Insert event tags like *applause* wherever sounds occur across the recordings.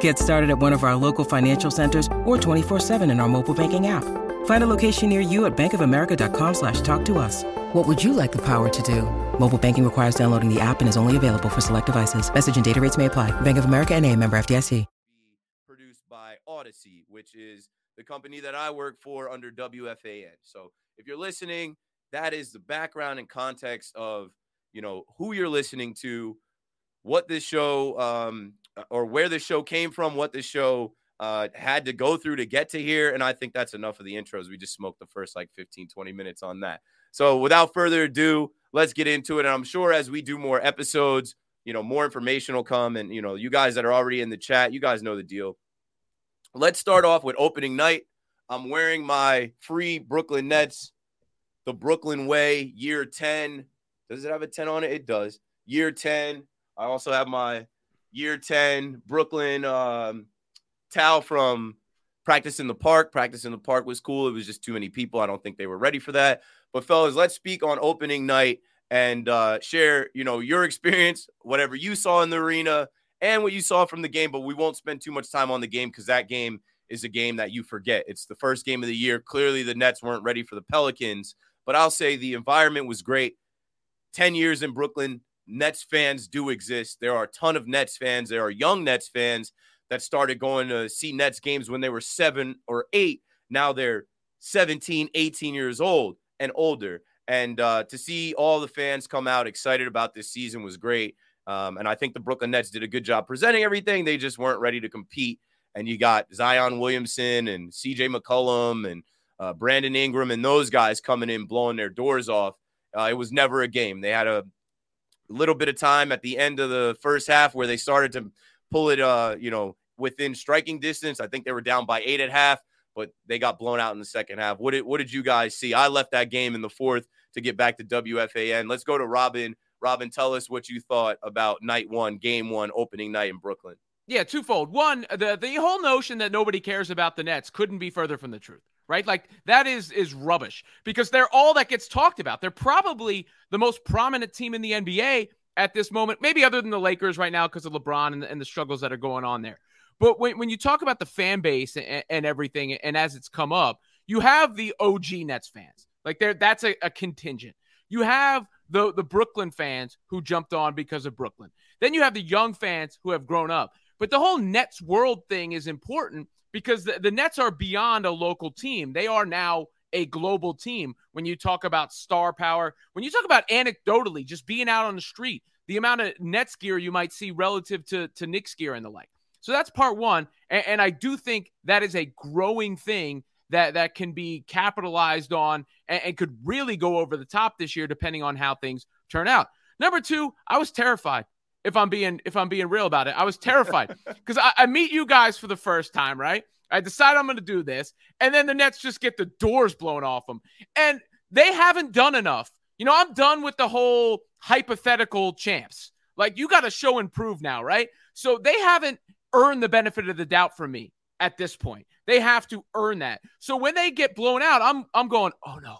Get started at one of our local financial centers or 24-7 in our mobile banking app. Find a location near you at bankofamerica.com slash talk to us. What would you like the power to do? Mobile banking requires downloading the app and is only available for select devices. Message and data rates may apply. Bank of America and a member FDIC. Produced by Audacy, which is the company that I work for under WFAN. So if you're listening, that is the background and context of, you know, who you're listening to, what this show um, or where this show came from, what this show uh, had to go through to get to here. And I think that's enough of the intros. We just smoked the first like 15, 20 minutes on that. So without further ado, let's get into it. And I'm sure as we do more episodes, you know, more information will come. And, you know, you guys that are already in the chat, you guys know the deal. Let's start off with opening night. I'm wearing my free Brooklyn Nets, the Brooklyn Way, year 10. Does it have a 10 on it? It does. Year 10. I also have my year 10 Brooklyn um, towel from practice in the park. Practice in the park was cool. It was just too many people. I don't think they were ready for that. But fellas, let's speak on opening night and uh, share, you know, your experience, whatever you saw in the arena and what you saw from the game. But we won't spend too much time on the game because that game is a game that you forget. It's the first game of the year. Clearly, the Nets weren't ready for the Pelicans, but I'll say the environment was great. 10 years in Brooklyn, Nets fans do exist. There are a ton of Nets fans. There are young Nets fans that started going to see Nets games when they were seven or eight. Now they're 17, 18 years old and older. And uh, to see all the fans come out excited about this season was great. Um, and I think the Brooklyn Nets did a good job presenting everything. They just weren't ready to compete. And you got Zion Williamson and CJ McCollum and uh, Brandon Ingram and those guys coming in, blowing their doors off. Uh, it was never a game. They had a little bit of time at the end of the first half where they started to pull it, uh, you know, within striking distance. I think they were down by eight at half, but they got blown out in the second half. What did what did you guys see? I left that game in the fourth to get back to WFAN. Let's go to Robin. Robin, tell us what you thought about night one, game one, opening night in Brooklyn. Yeah, twofold. One, the the whole notion that nobody cares about the Nets couldn't be further from the truth right? Like that is is rubbish because they're all that gets talked about. They're probably the most prominent team in the NBA at this moment, maybe other than the Lakers right now because of LeBron and, and, the struggles that are going on there. But when, when you talk about the fan base and, and everything, and as it's come up, you have the OG Nets fans. Like there, that's a, a contingent. You have the the Brooklyn fans who jumped on because of Brooklyn. Then you have the young fans who have grown up. But the whole Nets world thing is important because the, the Nets are beyond a local team. They are now a global team when you talk about star power, when you talk about anecdotally just being out on the street, the amount of Nets gear you might see relative to, to Knicks gear and the like. So that's part one. And, and I do think that is a growing thing that, that can be capitalized on and, and could really go over the top this year, depending on how things turn out. Number two, I was terrified if I'm being if I'm being real about it. I was terrified *laughs* because I, I, meet you guys for the first time, right? I decide I'm going to do this, and then the Nets just get the doors blown off them, and they haven't done enough. You know, I'm done with the whole hypothetical champs. Like you got to show and prove now, right? So they haven't earned the benefit of the doubt from me at this point. They have to earn that. So when they get blown out, I'm I'm going, oh no,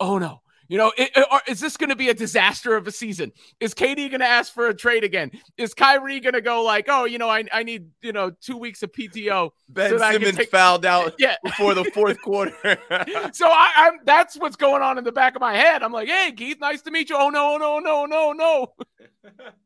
oh no. You know, it, it, is this going to be a disaster of a season? Is KD going to ask for a trade again? Is Kyrie going to go like, oh, you know, I, I need, you know, two weeks of PTO? Ben so Simmons take- fouled out *laughs* yeah. before the fourth quarter. *laughs* so I, I'm that's what's going on in the back of my head. I'm like, hey, Keith, nice to meet you. Oh, no, oh, no, oh, no, oh, no, no. *laughs*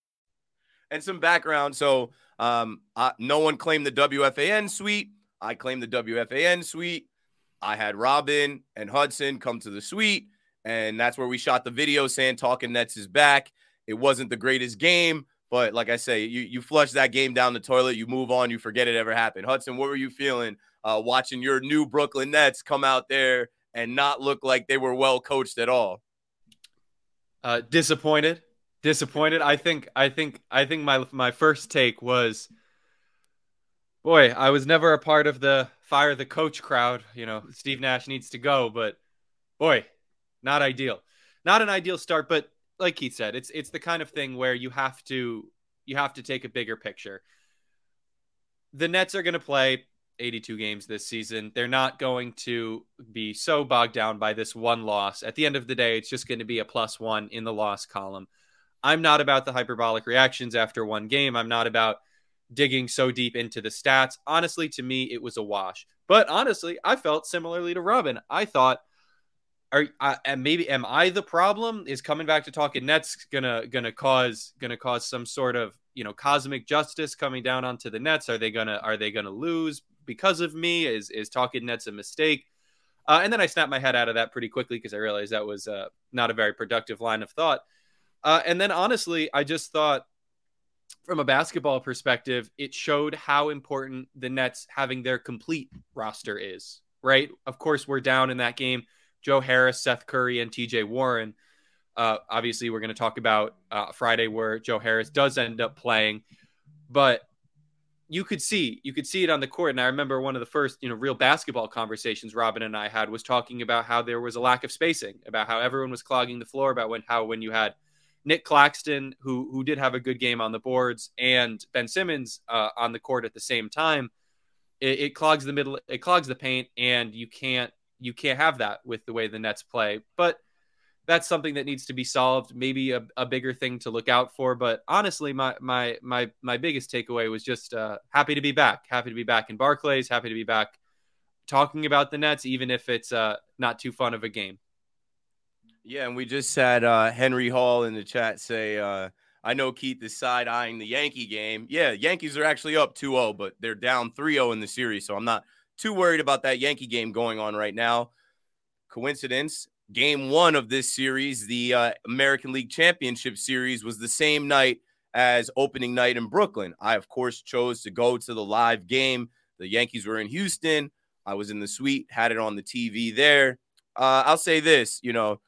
and some background. So, um, no one claimed the WFAN suite. I claimed the WFAN suite. I had Robin and Hudson come to the suite, and that's where we shot the video saying Talking Nets is back. It wasn't the greatest game, but like I say, you you flush that game down the toilet, you move on, you forget it ever happened. Hudson, what were you feeling uh, watching your new Brooklyn Nets come out there and not look like they were well coached at all? Uh, disappointed disappointed. I think I think I think my my first take was boy, I was never a part of the fire the coach crowd, you know, Steve Nash needs to go, but boy, not ideal. Not an ideal start, but like Keith said, it's it's the kind of thing where you have to you have to take a bigger picture. The Nets are going to play 82 games this season. They're not going to be so bogged down by this one loss. At the end of the day, it's just going to be a plus 1 in the loss column. I'm not about the hyperbolic reactions after one game. I'm not about digging so deep into the stats. Honestly, to me, it was a wash. But honestly, I felt similarly to Robin. I thought, are uh, and maybe am I the problem? Is coming back to talking Nets gonna gonna cause gonna cause some sort of you know cosmic justice coming down onto the Nets? Are they gonna are they gonna lose because of me? Is is talking Nets a mistake? Uh, and then I snapped my head out of that pretty quickly because I realized that was uh, not a very productive line of thought. Uh, and then honestly, I just thought from a basketball perspective, it showed how important the Nets having their complete roster is, right? Of course, we're down in that game. Joe Harris, Seth Curry, and TJ Warren. Uh, obviously, we're going to talk about uh, Friday where Joe Harris does end up playing, but you could see you could see it on the court. And I remember one of the first you know real basketball conversations Robin and I had was talking about how there was a lack of spacing, about how everyone was clogging the floor, about when how when you had Nick Claxton, who who did have a good game on the boards, and Ben Simmons uh, on the court at the same time, it, it, clogs the middle, it clogs the paint, and you can't you can't have that with the way the Nets play. But that's something that needs to be solved. Maybe a, a bigger thing to look out for. But honestly, my my my my biggest takeaway was just uh, happy to be back. Happy to be back in Barclays. Happy to be back talking about the Nets, even if it's uh, not too fun of a game. Yeah, and we just had uh, Henry Hall in the chat say, uh, I know Keith is side eyeing the Yankee game. Yeah, Yankees are actually up 2 0, but they're down 3 0 in the series. So I'm not too worried about that Yankee game going on right now. Coincidence, game one of this series, the uh, American League Championship Series, was the same night as opening night in Brooklyn. I, of course, chose to go to the live game. The Yankees were in Houston. I was in the suite, had it on the TV there. Uh, I'll say this, you know,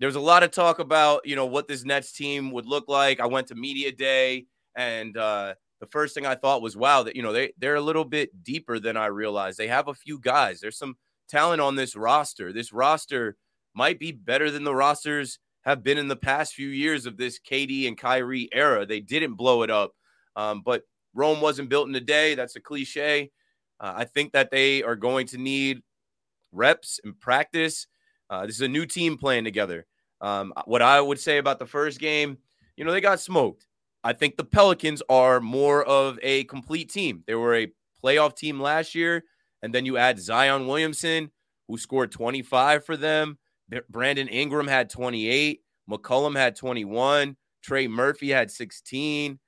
there's a lot of talk about you know what this Nets team would look like. I went to media day, and uh, the first thing I thought was, wow, that you know they they're a little bit deeper than I realized. They have a few guys. There's some talent on this roster. This roster might be better than the rosters have been in the past few years of this KD and Kyrie era. They didn't blow it up, um, but Rome wasn't built in a day. That's a cliche. Uh, I think that they are going to need reps and practice. Uh, this is a new team playing together. Um, what I would say about the first game, you know, they got smoked. I think the Pelicans are more of a complete team. They were a playoff team last year, and then you add Zion Williamson, who scored 25 for them. Brandon Ingram had 28. McCollum had 21. Trey Murphy had 16.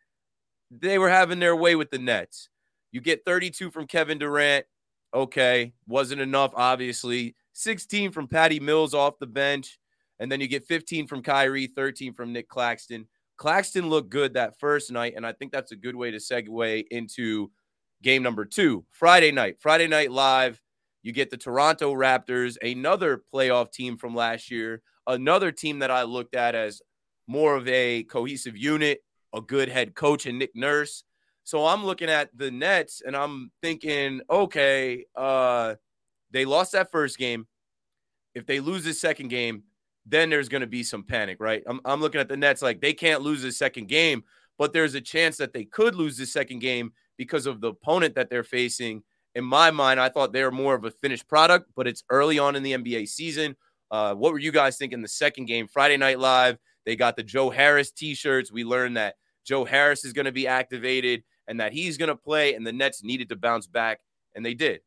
They were having their way with the Nets. You get 32 from Kevin Durant. Okay. Wasn't enough, obviously. 16 from Patty Mills off the bench. And then you get 15 from Kyrie, 13 from Nick Claxton. Claxton looked good that first night, and I think that's a good way to segue into game number two. Friday night, Friday night live, you get the Toronto Raptors, another playoff team from last year, another team that I looked at as more of a cohesive unit, a good head coach, and Nick Nurse. So I'm looking at the Nets and I'm thinking, okay, uh, they lost that first game. If they lose this second game, then there's going to be some panic, right? I'm, I'm looking at the Nets like they can't lose this second game, but there's a chance that they could lose the second game because of the opponent that they're facing. In my mind, I thought they were more of a finished product, but it's early on in the NBA season. Uh, what were you guys thinking the second game? Friday Night Live, they got the Joe Harris t shirts. We learned that Joe Harris is going to be activated and that he's going to play, and the Nets needed to bounce back, and they did.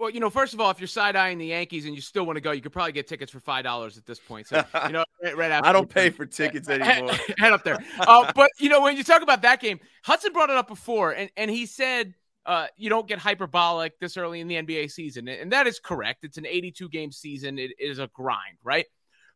Well, you know, first of all, if you're side eyeing the Yankees and you still want to go, you could probably get tickets for five dollars at this point. So, you know, right, after *laughs* I don't pay for tickets *laughs* anymore. Head up there. Uh, but you know, when you talk about that game, Hudson brought it up before, and and he said, uh, you don't get hyperbolic this early in the NBA season, and that is correct. It's an 82 game season. It is a grind, right?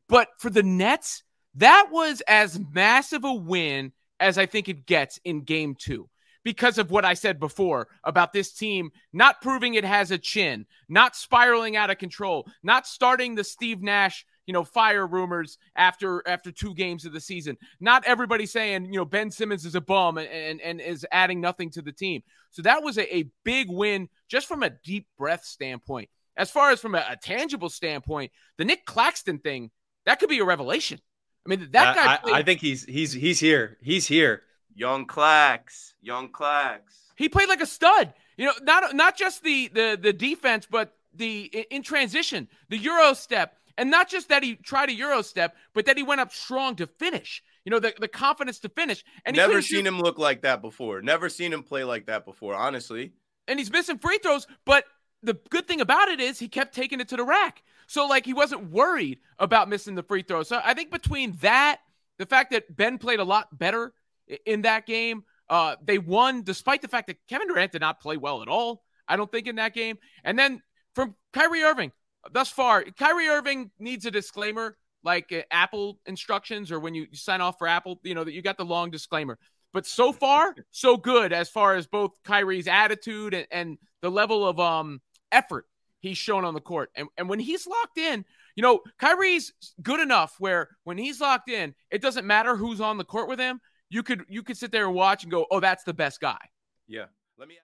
But for the Nets, that was as massive a win as I think it gets in Game Two because of what I said before about this team not proving it has a chin, not spiraling out of control, not starting the Steve Nash, you know, fire rumors after after two games of the season. Not everybody saying, you know, Ben Simmons is a bum and and, and is adding nothing to the team. So that was a, a big win just from a deep breath standpoint. As far as from a, a tangible standpoint, the Nick Claxton thing, that could be a revelation. I mean, that guy. I, I, I think he's he's he's here. He's here. Young Clax, young Clax. He played like a stud. You know, not not just the the the defense, but the in transition, the euro step, and not just that he tried a euro step, but that he went up strong to finish. You know, the, the confidence to finish. And never seen shoot. him look like that before. Never seen him play like that before, honestly. And he's missing free throws, but the good thing about it is he kept taking it to the rack. So like he wasn't worried about missing the free throw. So I think between that, the fact that Ben played a lot better in that game. Uh, they won despite the fact that Kevin Durant did not play well at all. I don't think in that game. And then from Kyrie Irving, thus far, Kyrie Irving needs a disclaimer like uh, Apple instructions or when you, you sign off for Apple, you know, that you got the long disclaimer. But so far, *laughs* so good as far as both Kyrie's attitude and, and the level of um effort he's shown on the court. And, and when he's locked in, you know, Kyrie's good enough where when he's locked in, it doesn't matter who's on the court with him you could you could sit there and watch and go, "Oh, that's the best guy." Yeah. Let me